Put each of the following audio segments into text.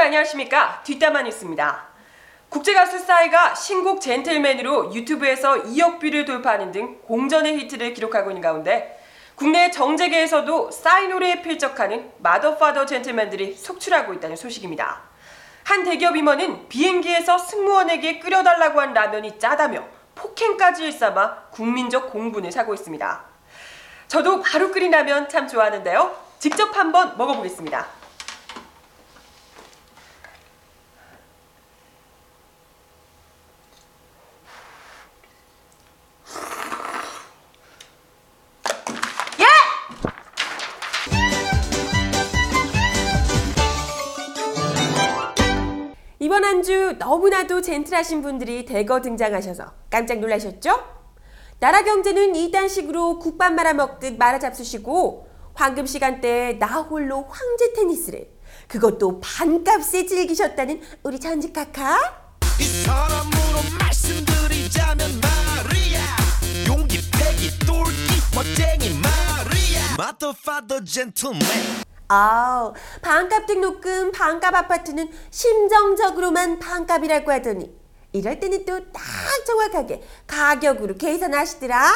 여러분 안녕하십니까 뒷담화 뉴스입니다. 국제가수 싸이가 신곡 젠틀맨으로 유튜브에서 2억 뷰를 돌파하는 등 공전의 히트를 기록하고 있는 가운데 국내 정재계에서도 싸이 노래에 필적하는 mother father gentleman들이 속출하고 있다는 소식입니다. 한 대기업 임원은 비행기에서 승무원에게 끓여달라고 한 라면이 짜다며 폭행까지 일삼아 국민적 공분을 사고 있습니다. 저도 바로 끓인 라면 참 좋아하는데요. 직접 한번 먹어보겠습니다. 이번 한주 너무나도 젠틀하신 분들이 대거 등장하셔서 깜짝 놀라셨죠? 나라 경제는 이딴식으로 국밥 말아 먹듯 말아 잡수시고 황금 시간대에 나 홀로 황제 테니스를 그것도 반값에 즐기셨다는 우리 전직 카카 이 사람으로 말씀드리자면 말이야 용기 패기 똘끼 멋쟁이 말이야 마더파더 젠틀맨 아우 반값 등록금 반값 아파트는 심정적으로만 반값이라고 하더니 이럴 때는 또 딱 정확하게 가격으로 계산하시더라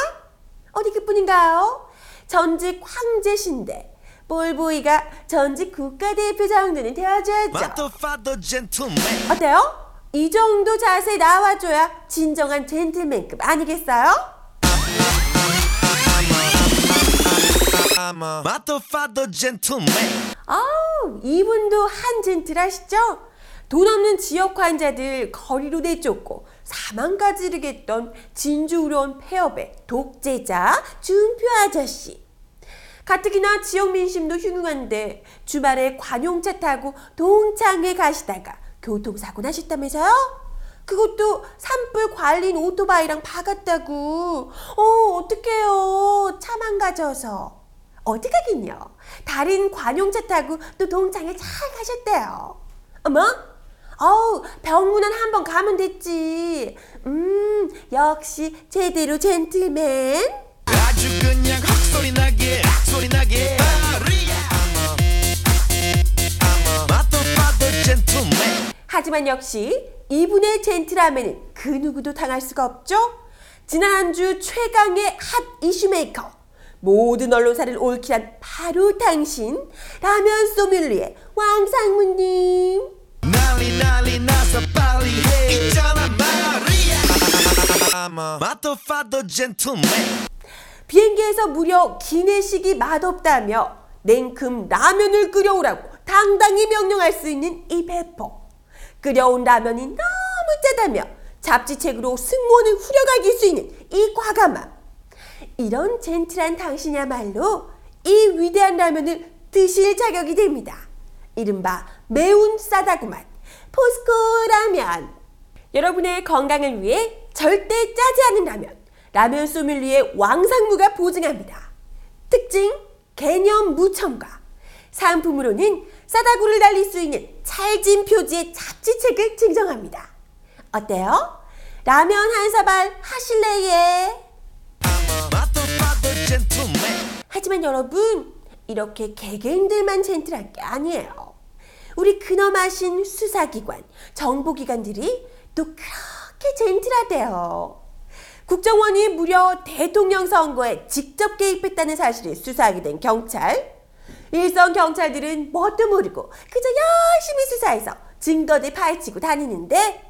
어디 그뿐인가요? 전직 황제신데 볼보이가 전직 국가대표 정도는 되어줘야죠 마더파더 젠틀맨 어때요? 이 정도 자세 나와줘야 진정한 젠틀맨급 아니겠어요? 아우, 이분도 한 젠틀하시죠? 돈 없는 지역 환자들 거리로 내쫓고 사망까지 이르겠던 진주우려운 폐업의 독재자 준표 아저씨. 가뜩이나 지역 민심도 흉흉한데 주말에 관용차 타고 동창회 가시다가 교통사고 나셨다면서요? 그것도 산불 관리인 오토바이랑 박았다고. 어, 어떡해요. 차 망가져서. 어떡하긴요. 다른 관용차 타고 또 동창회 잘 가셨대요. 어머? 어우, 병문안 한번 가면 됐지. 음, 역시 제대로 젠틀맨. 아주 그냥 헛소리 나게 소리 나게 하지만 역시 이분의 젠틀함에는 그 누구도 당할 수가 없죠. 지난 한주 최강의 핫 이슈메이커. 모든 언론사를 올킬한 바로 당신 라면 소믈리에 왕상무님. 난리 난리 나서 빨리 해 있잖아 말이야 마더파더 젠틀맨 비행기에서 무려 기내식이 맛없다며 냉큼 라면을 끓여오라고 당당히 명령할 수 있는 이 배포. 끓여온 라면이 너무 짜다며 잡지책으로 승무원을 후려갈길 수 있는 이 과감함. 이런 젠틀한 당신이야말로 이 위대한 라면을 드실 자격이 됩니다. 이른바 매운 싸다구만 포스코 라면. 여러분의 건강을 위해 절대 짜지 않은 라면. 라면 소믈리에 왕상무가 보증합니다. 특징 개념 무첨가. 상품으로는 싸다구를 날릴 수 있는 찰진 표지의 잡지책을 증정합니다. 어때요? 라면 한 사발 하실래예? 하지만 여러분 이렇게 개개인들만 젠틀한 게 아니에요. 우리 근엄하신 수사기관, 정보기관들이 또 그렇게 젠틀하대요. 국정원이 무려 대통령 선거에 직접 개입했다는 사실을 수사하게 된 경찰. 일선 경찰들은 뭣도 모르고 그저 열심히 수사해서 증거들 파헤치고 다니는데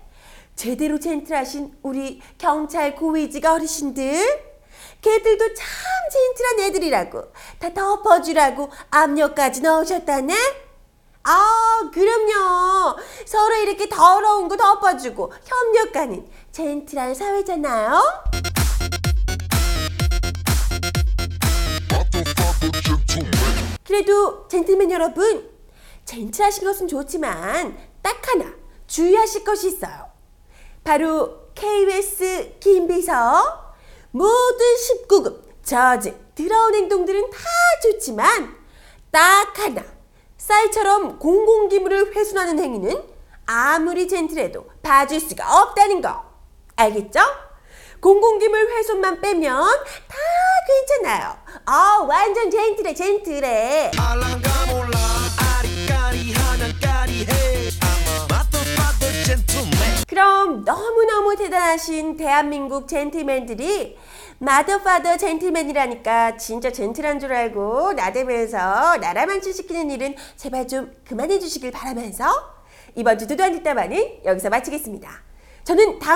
제대로 젠틀하신 우리 경찰 고위직 어르신들 걔들도 참 젠틀한 애들이라고. 다 덮어주라고 압력까지 넣으셨다네? 아 그럼요. 서로 이렇게 더러운 거 덮어주고 협력하는 젠틀한 사회잖아요. 그래도 젠틀맨 여러분 젠틀하신 것은 좋지만 딱 하나 주의하실 것이 있어요. 바로 KBS 김비서 모든 19금 저지 더러운 행동들은 다 좋지만 딱 하나 쌀처럼 공공기물을 훼손하는 행위는 아무리 젠틀해도 봐줄 수가 없다는 거 알겠죠? 공공기물 훼손만 빼면 다 괜찮아요. 아 완전 젠틀해 젠틀해. 젠틀하신 대한민국 젠틀맨들이 마더파더 젠틀맨이라니까 진짜 젠틀한 줄 알고 나대면서 나라만 출시키는 일은 제발 좀 그만해 주시길 바라면서 이번 주 두두한 뒷담화는 여기서 마치겠습니다. 저는 다음